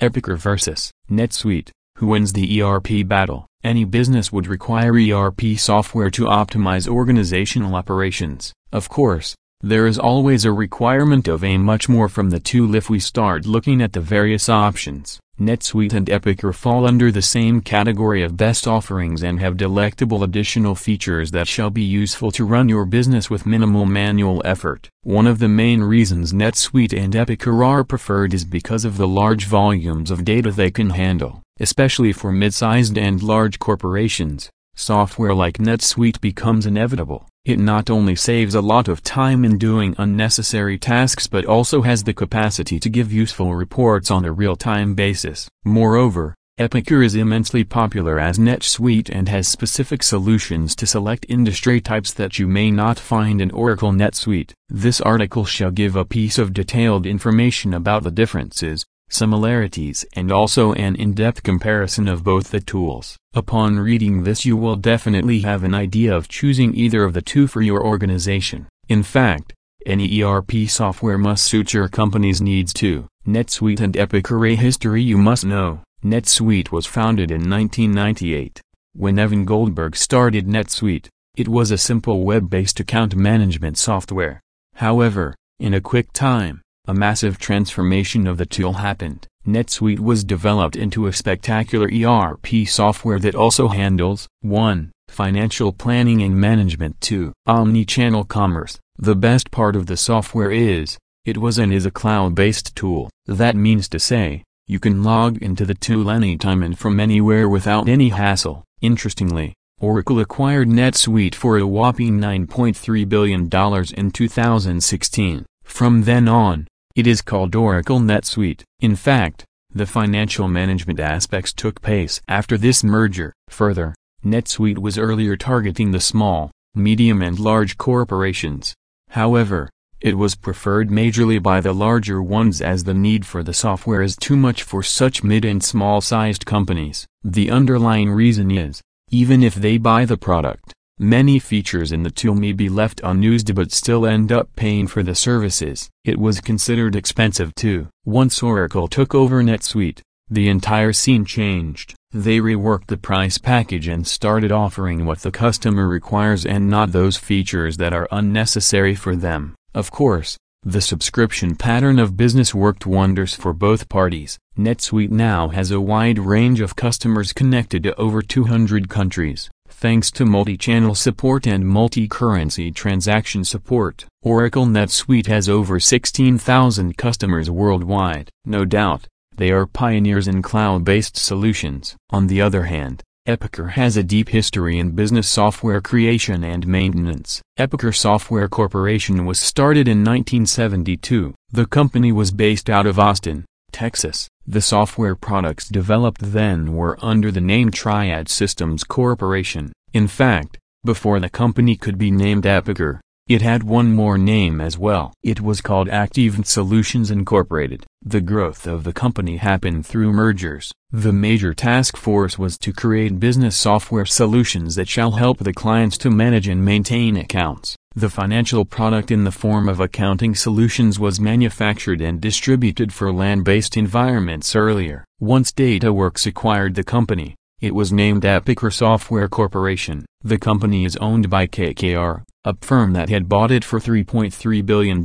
Epicor versus NetSuite. Who wins the ERP battle? Any business would require ERP software to optimize organizational operations. Of course, there is always a requirement of a much more from the two if we start looking at the various options. NetSuite and Epicor fall under the same category of best offerings and have delectable additional features that shall be useful to run your business with minimal manual effort. One of the main reasons NetSuite and Epicor are preferred is because of the large volumes of data they can handle, especially for mid-sized and large corporations. Software like NetSuite becomes inevitable. It not only saves a lot of time in doing unnecessary tasks but also has the capacity to give useful reports on a real-time basis. Moreover, Epicor is immensely popular as NetSuite and has specific solutions to select industry types that you may not find in Oracle NetSuite. This article shall give a piece of detailed information about the differences, similarities and also an in-depth comparison of both the tools. Upon reading this you will definitely have an idea of choosing either of the two for your organization. In fact, any ERP software must suit your company's needs too. NetSuite and Epicor history you must know. NetSuite was founded in 1998. When Evan Goldberg started NetSuite, it was a simple web-based account management software. However, in a quick time, a massive transformation of the tool happened. NetSuite was developed into a spectacular ERP software that also handles 1. Financial planning and management 2. Omni-channel commerce. The best part of the software is, it was and is a cloud-based tool. That means to say, you can log into the tool anytime and from anywhere without any hassle. Interestingly, Oracle acquired NetSuite for a whopping $9.3 billion in 2016. From then on, it is called Oracle NetSuite. In fact, the financial management aspects took place after this merger. Further, NetSuite was earlier targeting the small, medium and large corporations. However, it was preferred majorly by the larger ones as the need for the software is too much for such mid and small-sized companies. The underlying reason is, even if they buy the product, Many features in the tool may be left unused but still end up paying for the services. It was considered expensive too. Once Oracle took over NetSuite, the entire scene changed. They reworked the price package and started offering what the customer requires and not those features that are unnecessary for them. Of course, the subscription pattern of business worked wonders for both parties. NetSuite now has a wide range of customers connected to over 200 countries. Thanks to multi-channel support and multi-currency transaction support, Oracle NetSuite has over 16,000 customers worldwide. No doubt, they are pioneers in cloud-based solutions. On the other hand, Epicor has a deep history in business software creation and maintenance. Epicor Software Corporation was started in 1972. The company was based out of Austin, Texas. The software products developed then were under the name Triad Systems Corporation. In fact, before the company could be named Epicor, it had one more name as well. It was called Active Solutions Incorporated. The growth of the company happened through mergers. The major task force was to create business software solutions that shall help the clients to manage and maintain accounts. The financial product in the form of accounting solutions was manufactured and distributed for land-based environments earlier. Once DataWorks acquired the company, it was named Epicor Software Corporation. The company is owned by KKR, a firm that had bought it for $3.3 billion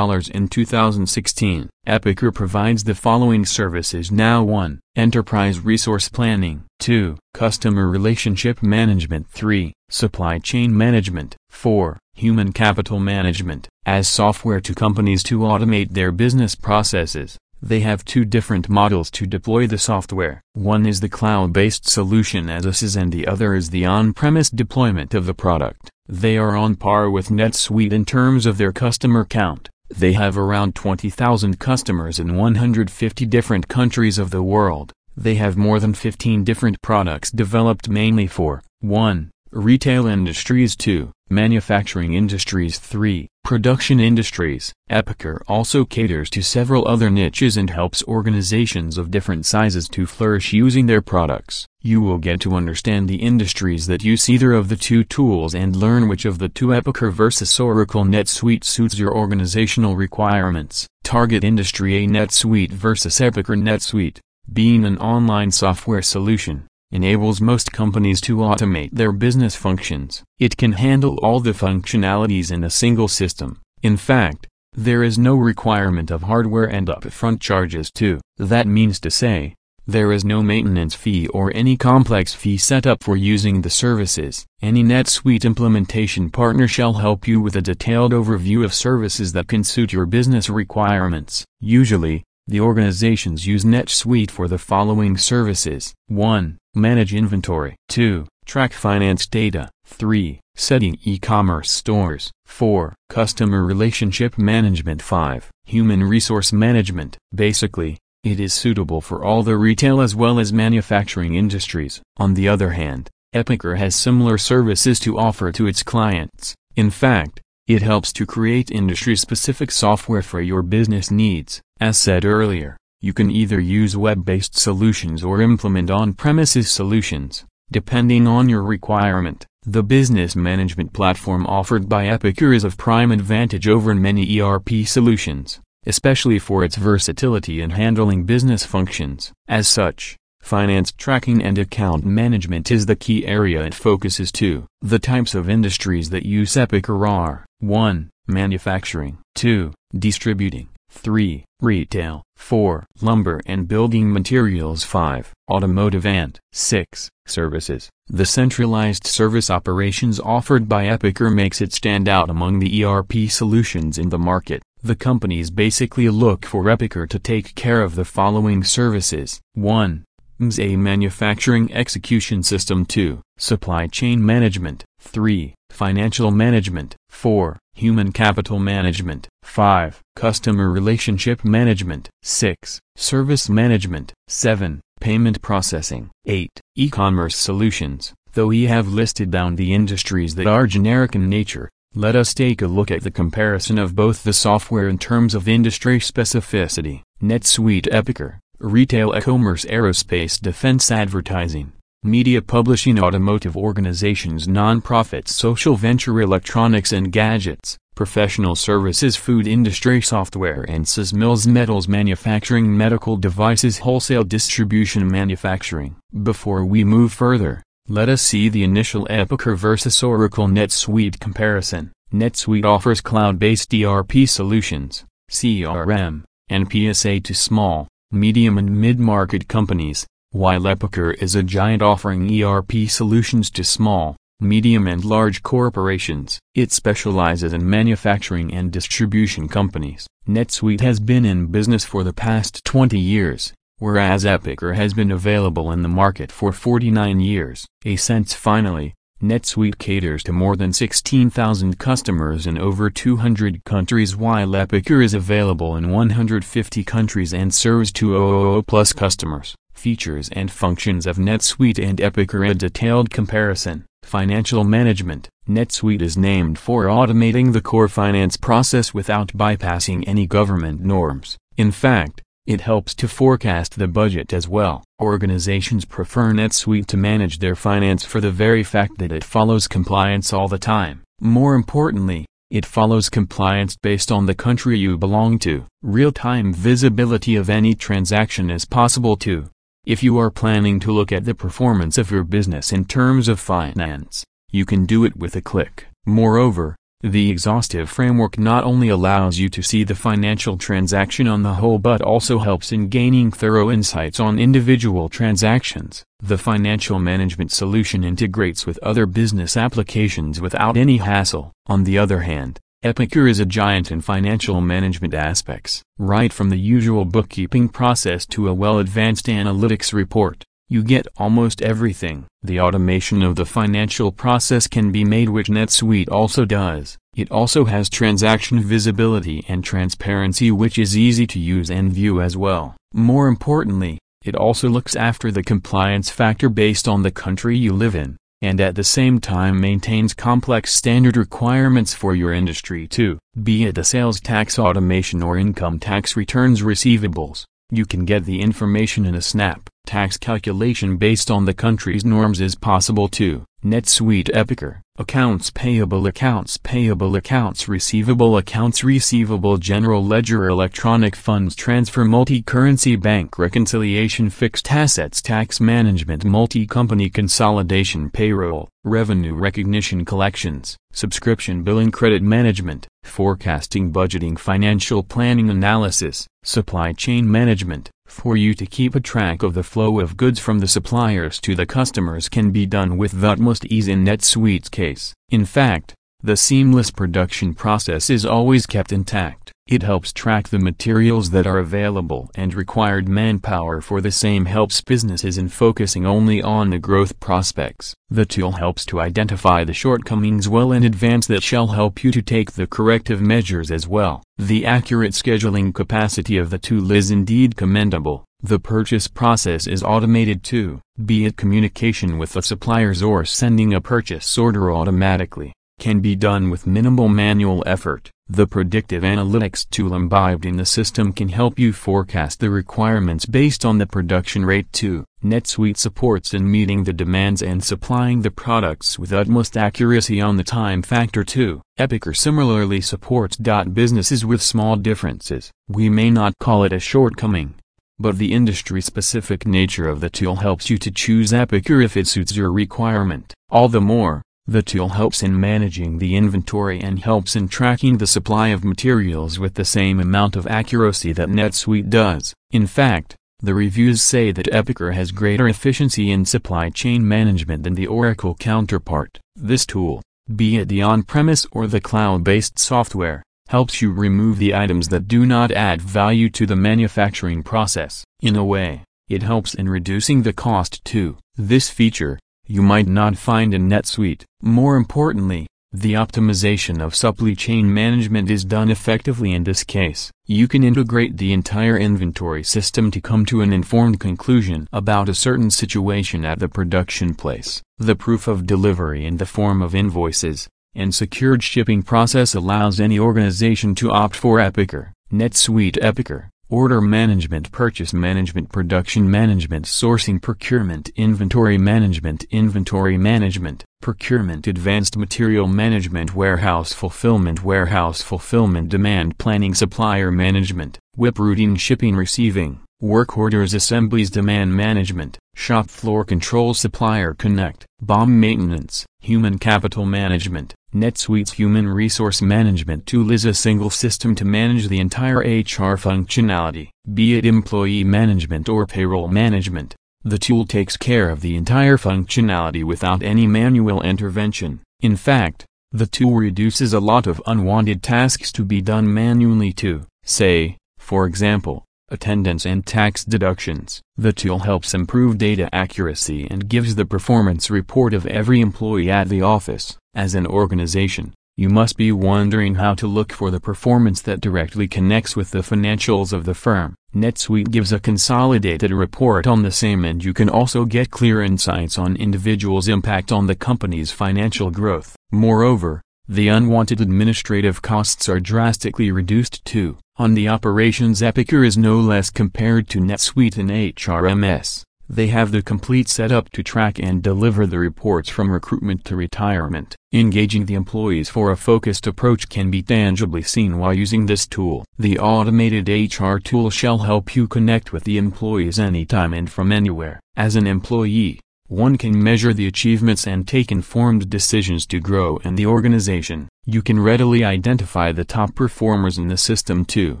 in 2016. Epicor provides the following services now 1. Enterprise Resource Planning 2. Customer Relationship Management 3. Supply Chain Management 4. Human Capital Management. As software to companies to automate their business processes, they have two different models to deploy the software. One is the cloud-based solution as a SaaS and the other is the on-premise deployment of the product. They are on par with NetSuite in terms of their customer count. They have around 20,000 customers in 150 different countries of the world. They have more than 15 different products developed mainly for 1. Retail industries 2. Manufacturing industries 3. Production industries. Epicor also caters to several other niches and helps organizations of different sizes to flourish using their products. You will get to understand the industries that use either of the two tools and learn which of the two Epicor versus Oracle NetSuite suits your organizational requirements. Target industry A NetSuite versus Epicor NetSuite. being an online software solution, enables most companies to automate their business functions. It can handle all the functionalities in a single system. In fact, there is no requirement of hardware and upfront charges too. That means to say, there is no maintenance fee or any complex fee set up for using the services. Any NetSuite implementation partner shall help you with a detailed overview of services that can suit your business requirements. Usually, the organizations use NetSuite for the following services. 1. Manage inventory. 2. Track finance data. 3. Setting e-commerce stores. 4. Customer relationship management. 5. Human resource management. Basically, it is suitable for all the retail as well as manufacturing industries. On the other hand, Epicor has similar services to offer to its clients. In fact, it helps to create industry-specific software for your business needs. As said earlier, you can either use web-based solutions or implement on-premises solutions, depending on your requirement. The business management platform offered by Epicor is of prime advantage over many ERP solutions especially for its versatility in handling business functions. As such, finance tracking and account management is the key area it focuses to. The types of industries that use Epicor are 1. Manufacturing 2. Distributing 3. Retail 4. Lumber and building materials 5. Automotive and 6. Services The centralized service operations offered by Epicor makes it stand out among the ERP solutions in the market. The companies basically look for Epicor to take care of the following services. 1. MSA Manufacturing Execution System 2. Supply Chain Management 3. Financial Management 4. Human Capital Management 5. Customer Relationship Management 6. Service Management 7. Payment Processing 8. E-Commerce Solutions Though we have listed down the industries that are generic in nature, let us take a look at the comparison of both the software in terms of industry specificity. NetSuite Epicor, Retail E-commerce Aerospace Defense Advertising, Media Publishing Automotive Organizations Nonprofits Social Venture Electronics and Gadgets, Professional Services Food Industry Software and Mills Metals Manufacturing Medical Devices Wholesale Distribution Manufacturing. Before we move further, let us see the initial Epicor versus Oracle NetSuite comparison. NetSuite offers cloud-based ERP solutions, CRM, and PSA to small, medium and mid-market companies, while Epicor is a giant offering ERP solutions to small, medium and large corporations. It specializes in manufacturing and distribution companies. NetSuite has been in business for the past 20 years whereas Epicor has been available in the market for 49 years. A sense finally, NetSuite caters to more than 16,000 customers in over 200 countries while Epicor is available in 150 countries and serves 200 plus customers. Features and functions of NetSuite and Epicor A detailed comparison. Financial Management NetSuite is named for automating the core finance process without bypassing any government norms. In fact, it helps to forecast the budget as well. Organizations prefer NetSuite to manage their finance for the very fact that it follows compliance all the time. More importantly, it follows compliance based on the country you belong to. Real-time visibility of any transaction is possible too. If you are planning to look at the performance of your business in terms of finance, you can do it with a click. Moreover, the exhaustive framework not only allows you to see the financial transaction on the whole but also helps in gaining thorough insights on individual transactions. The financial management solution integrates with other business applications without any hassle. On the other hand, Epicor is a giant in financial management aspects. Right from the usual bookkeeping process to a well-advanced analytics report, you get almost everything. The automation of the financial process can be made which NetSuite also does. It also has transaction visibility and transparency which is easy to use and view as well. More importantly, it also looks after the compliance factor based on the country you live in, and at the same time maintains complex standard requirements for your industry too. Be it a sales tax automation or income tax returns receivables, you can get the information in a snap. Tax calculation based on the country's norms is possible too. NetSuite Epicor, Accounts Payable Accounts Payable Accounts Receivable Accounts Receivable General Ledger Electronic Funds Transfer Multi-Currency Bank Reconciliation Fixed Assets Tax Management Multi-Company Consolidation Payroll, Revenue Recognition Collections, Subscription Billing Credit Management, Forecasting Budgeting Financial Planning Analysis, Supply Chain Management, for you to keep a track of the flow of goods from the suppliers to the customers can be done with the utmost ease in NetSuite's case. In fact, the seamless production process is always kept intact. It helps track the materials that are available and required manpower for the same helps businesses in focusing only on the growth prospects. The tool helps to identify the shortcomings well in advance that shall help you to take the corrective measures as well. The accurate scheduling capacity of the tool is indeed commendable. The purchase process is automated too, be it communication with the suppliers or sending a purchase order automatically can be done with minimal manual effort. The predictive analytics tool imbibed in the system can help you forecast the requirements based on the production rate too. NetSuite supports in meeting the demands and supplying the products with utmost accuracy on the time factor too. Epicor similarly supports businesses with small differences. We may not call it a shortcoming, but the industry-specific nature of the tool helps you to choose Epicor if it suits your requirement. All the more, the tool helps in managing the inventory and helps in tracking the supply of materials with the same amount of accuracy that NetSuite does. In fact, the reviews say that Epicor has greater efficiency in supply chain management than the Oracle counterpart. This tool, be it the on-premise or the cloud-based software, helps you remove the items that do not add value to the manufacturing process. In a way, it helps in reducing the cost too. This feature, you might not find in NetSuite. More importantly, the optimization of supply chain management is done effectively in this case. You can integrate the entire inventory system to come to an informed conclusion about a certain situation at the production place. The proof of delivery in the form of invoices and secured shipping process allows any organization to opt for Epicor, NetSuite Epicor, order management purchase management production management sourcing procurement inventory management inventory management procurement advanced material management warehouse fulfillment warehouse fulfillment demand planning supplier management whip routing shipping receiving work orders assemblies demand management shop floor control supplier connect BOM maintenance human capital management NetSuite's Human Resource Management tool is a single system to manage the entire HR functionality, be it employee management or payroll management. The tool takes care of the entire functionality without any manual intervention. In fact, the tool reduces a lot of unwanted tasks to be done manually too, say, for example, attendance and tax deductions. The tool helps improve data accuracy and gives the performance report of every employee at the office. As an organization, you must be wondering how to look for the performance that directly connects with the financials of the firm. NetSuite gives a consolidated report on the same and you can also get clear insights on individuals' impact on the company's financial growth. Moreover, the unwanted administrative costs are drastically reduced too. On the operations Epicor is no less compared to NetSuite and HRMS. They have the complete setup to track and deliver the reports from recruitment to retirement. Engaging the employees for a focused approach can be tangibly seen while using this tool. The automated HR tool shall help you connect with the employees anytime and from anywhere. As an employee, one can measure the achievements and take informed decisions to grow in the organization. You can readily identify the top performers in the system too.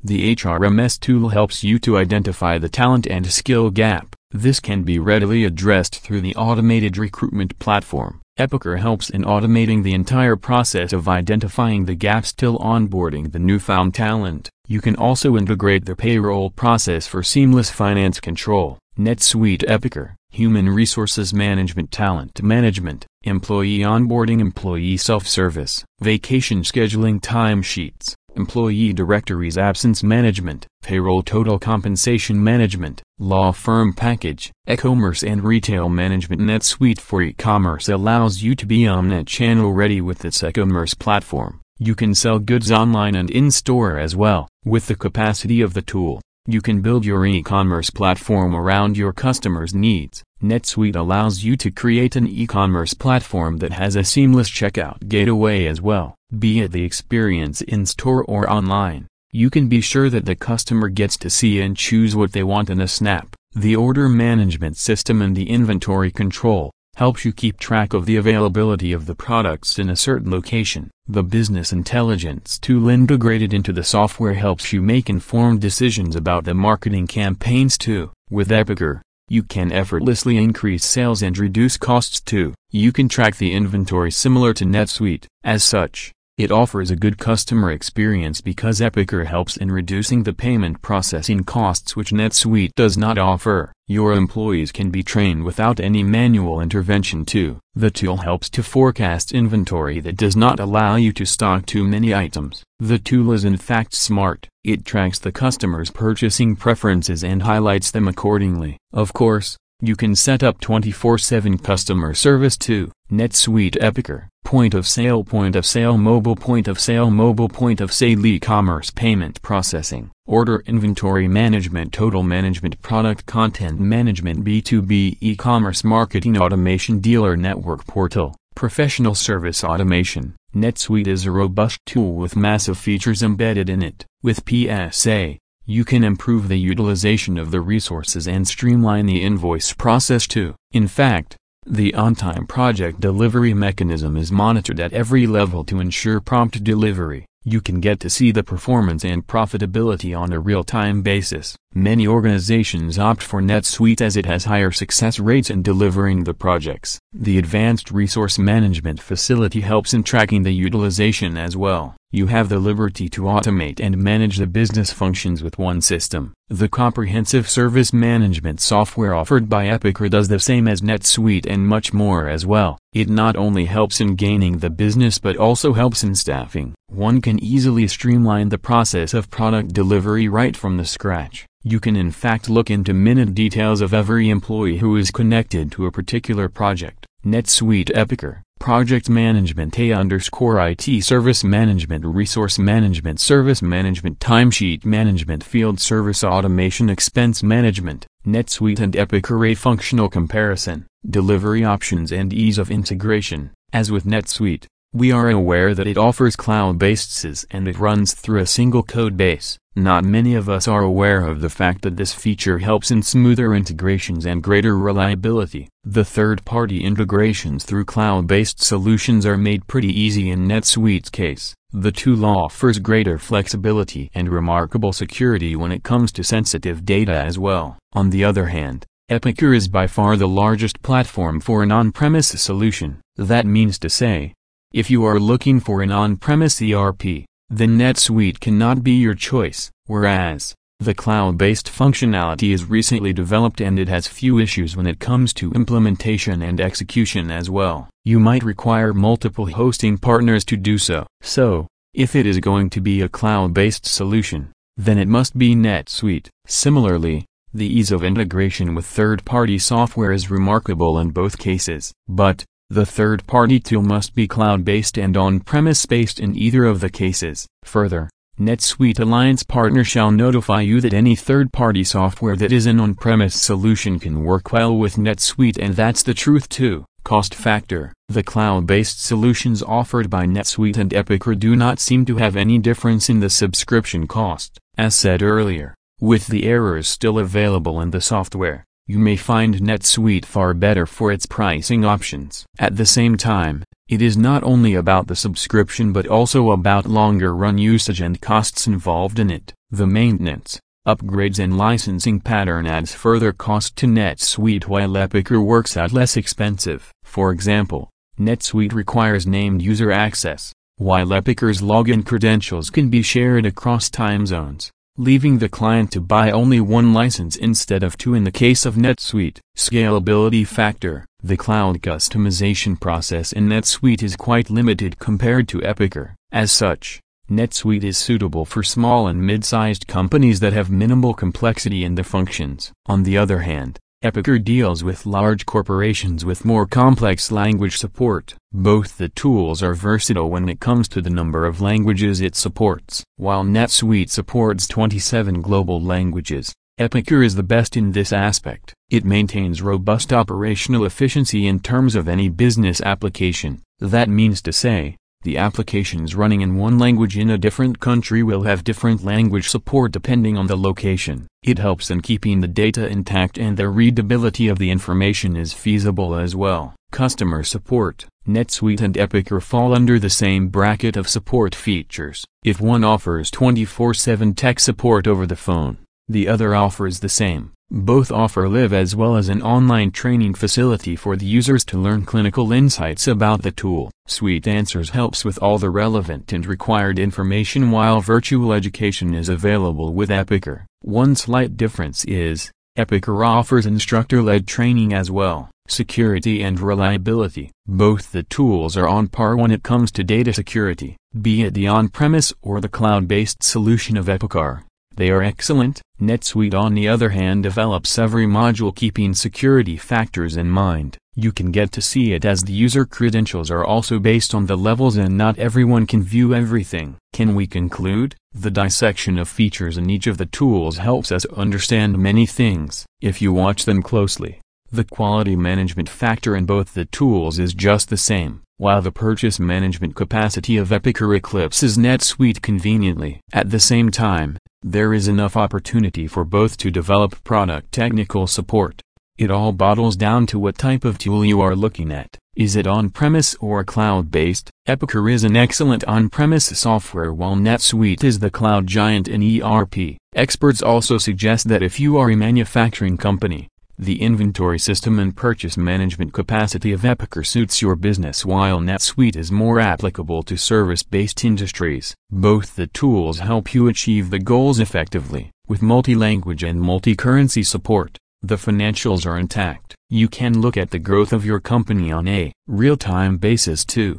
The HRMS tool helps you to identify the talent and skill gap. This can be readily addressed through the automated recruitment platform. Epicor helps in automating the entire process of identifying the gaps till onboarding the newfound talent. You can also integrate the payroll process for seamless finance control. NetSuite Epicor, Human Resources Management Talent Management, Employee Onboarding Employee Self-Service, Vacation Scheduling Timesheets, Employee Directories Absence Management, Payroll Total Compensation Management, Law Firm Package, E-commerce and Retail Management NetSuite for e-commerce allows you to be omni-channel ready with its e-commerce platform. You can sell goods online and in-store as well. With the capacity of the tool, You can build your e-commerce platform around your customers' needs. NetSuite allows you to create an e-commerce platform that has a seamless checkout gateway as well, be it the experience in-store or online. You can be sure that the customer gets to see and choose what they want in a snap. The order management system and the inventory control, helps you keep track of the availability of the products in a certain location. The business intelligence tool integrated into the software helps you make informed decisions about the marketing campaigns too. With Epicor, you can effortlessly increase sales and reduce costs too. You can track the inventory similar to NetSuite. As such, it offers a good customer experience because Epicor helps in reducing the payment processing costs which NetSuite does not offer. Your employees can be trained without any manual intervention too. The tool helps to forecast inventory that does not allow you to stock too many items. The tool is in fact smart. It tracks the customer's purchasing preferences and highlights them accordingly. Of course, you can set up 24-7 customer service too. NetSuite Epicor Point of sale Point of sale Mobile Point of sale Mobile Point of sale E-commerce Payment Processing Order Inventory Management Total Management Product Content Management B2B E-commerce Marketing Automation Dealer Network Portal Professional Service Automation NetSuite is a robust tool with massive features embedded in it. With PSA, you can improve the utilization of the resources and streamline the invoice process too. In fact, the on-time project delivery mechanism is monitored at every level to ensure prompt delivery. You can get to see the performance and profitability on a real-time basis. Many organizations opt for NetSuite as it has higher success rates in delivering the projects. The Advanced Resource Management Facility helps in tracking the utilization as well. You have the liberty to automate and manage the business functions with one system. The comprehensive service management software offered by Epicor does the same as NetSuite and much more as well. It not only helps in gaining the business but also helps in staffing. One can easily streamline the process of product delivery right from the scratch. You can in fact look into minute details of every employee who is connected to a particular project. NetSuite Epicor Project Management A underscore IT Service Management Resource Management Service Management Timesheet Management Field Service Automation Expense Management NetSuite and Epicor A functional comparison, delivery options and ease of integration. As with NetSuite, we are aware that it offers cloud-based SaaS and it runs through a single code base. Not many of us are aware of the fact that this feature helps in smoother integrations and greater reliability. The third-party integrations through cloud-based solutions are made pretty easy in NetSuite's case. The tool offers greater flexibility and remarkable security when it comes to sensitive data as well. On the other hand, Epicor is by far the largest platform for an on-premise solution. That means to say, if you are looking for an on-premise ERP, then NetSuite cannot be your choice, whereas, the cloud-based functionality is recently developed and it has few issues when it comes to implementation and execution as well. You might require multiple hosting partners to do so. So, if it is going to be a cloud-based solution, then it must be NetSuite. Similarly, the ease of integration with third-party software is remarkable in both cases. But, the third-party tool must be cloud-based and on-premise based in either of the cases. Further, NetSuite Alliance partner shall notify you that any third-party software that is an on-premise solution can work well with NetSuite and that's the truth too. Cost factor The cloud-based solutions offered by NetSuite and Epicor do not seem to have any difference in the subscription cost. As said earlier, with the errors still available in the software, you may find NetSuite far better for its pricing options. At the same time, it is not only about the subscription but also about longer run usage and costs involved in it. The maintenance, upgrades and licensing pattern adds further cost to NetSuite while Epicor works out less expensive. For example, NetSuite requires named user access, while Epicor's login credentials can be shared across time zones leaving the client to buy only one license instead of two in the case of NetSuite. Scalability factor The cloud customization process in NetSuite is quite limited compared to Epicor. As such, NetSuite is suitable for small and mid-sized companies that have minimal complexity in the functions. On the other hand, Epicor deals with large corporations with more complex language support. Both the tools are versatile when it comes to the number of languages it supports. While NetSuite supports 27 global languages, Epicor is the best in this aspect. It maintains robust operational efficiency in terms of any business application. That means to say, the applications running in one language in a different country will have different language support depending on the location. It helps in keeping the data intact and the readability of the information is feasible as well. Customer support, NetSuite and Epicor fall under the same bracket of support features. If one offers 24-7 tech support over the phone, the other offers the same. Both offer live as well as an online training facility for the users to learn clinical insights about the tool. SuiteAnswers helps with all the relevant and required information while virtual education is available with Epicor. One slight difference is, Epicor offers instructor-led training as well. Security and reliability. Both the tools are on par when it comes to data security, be it the on-premise or the cloud-based solution of Epicor. They are excellent. NetSuite on the other hand develops every module keeping security factors in mind. You can get to see it as the user credentials are also based on the levels and not everyone can view everything. Can we conclude? The dissection of features in each of the tools helps us understand many things. If you watch them closely, the quality management factor in both the tools is just the same, while the purchase management capacity of Epicor eclipses NetSuite conveniently. At the same time, there is enough opportunity for both to develop product technical support. It all bottles down to what type of tool you are looking at. Is it on-premise or cloud-based? Epicor is an excellent on-premise software while NetSuite is the cloud giant in ERP. Experts also suggest that if you are a manufacturing company, the inventory system and purchase management capacity of Epicor suits your business while NetSuite is more applicable to service-based industries. Both the tools help you achieve the goals effectively. With multi-language and multi-currency support, the financials are intact. You can look at the growth of your company on a real-time basis too.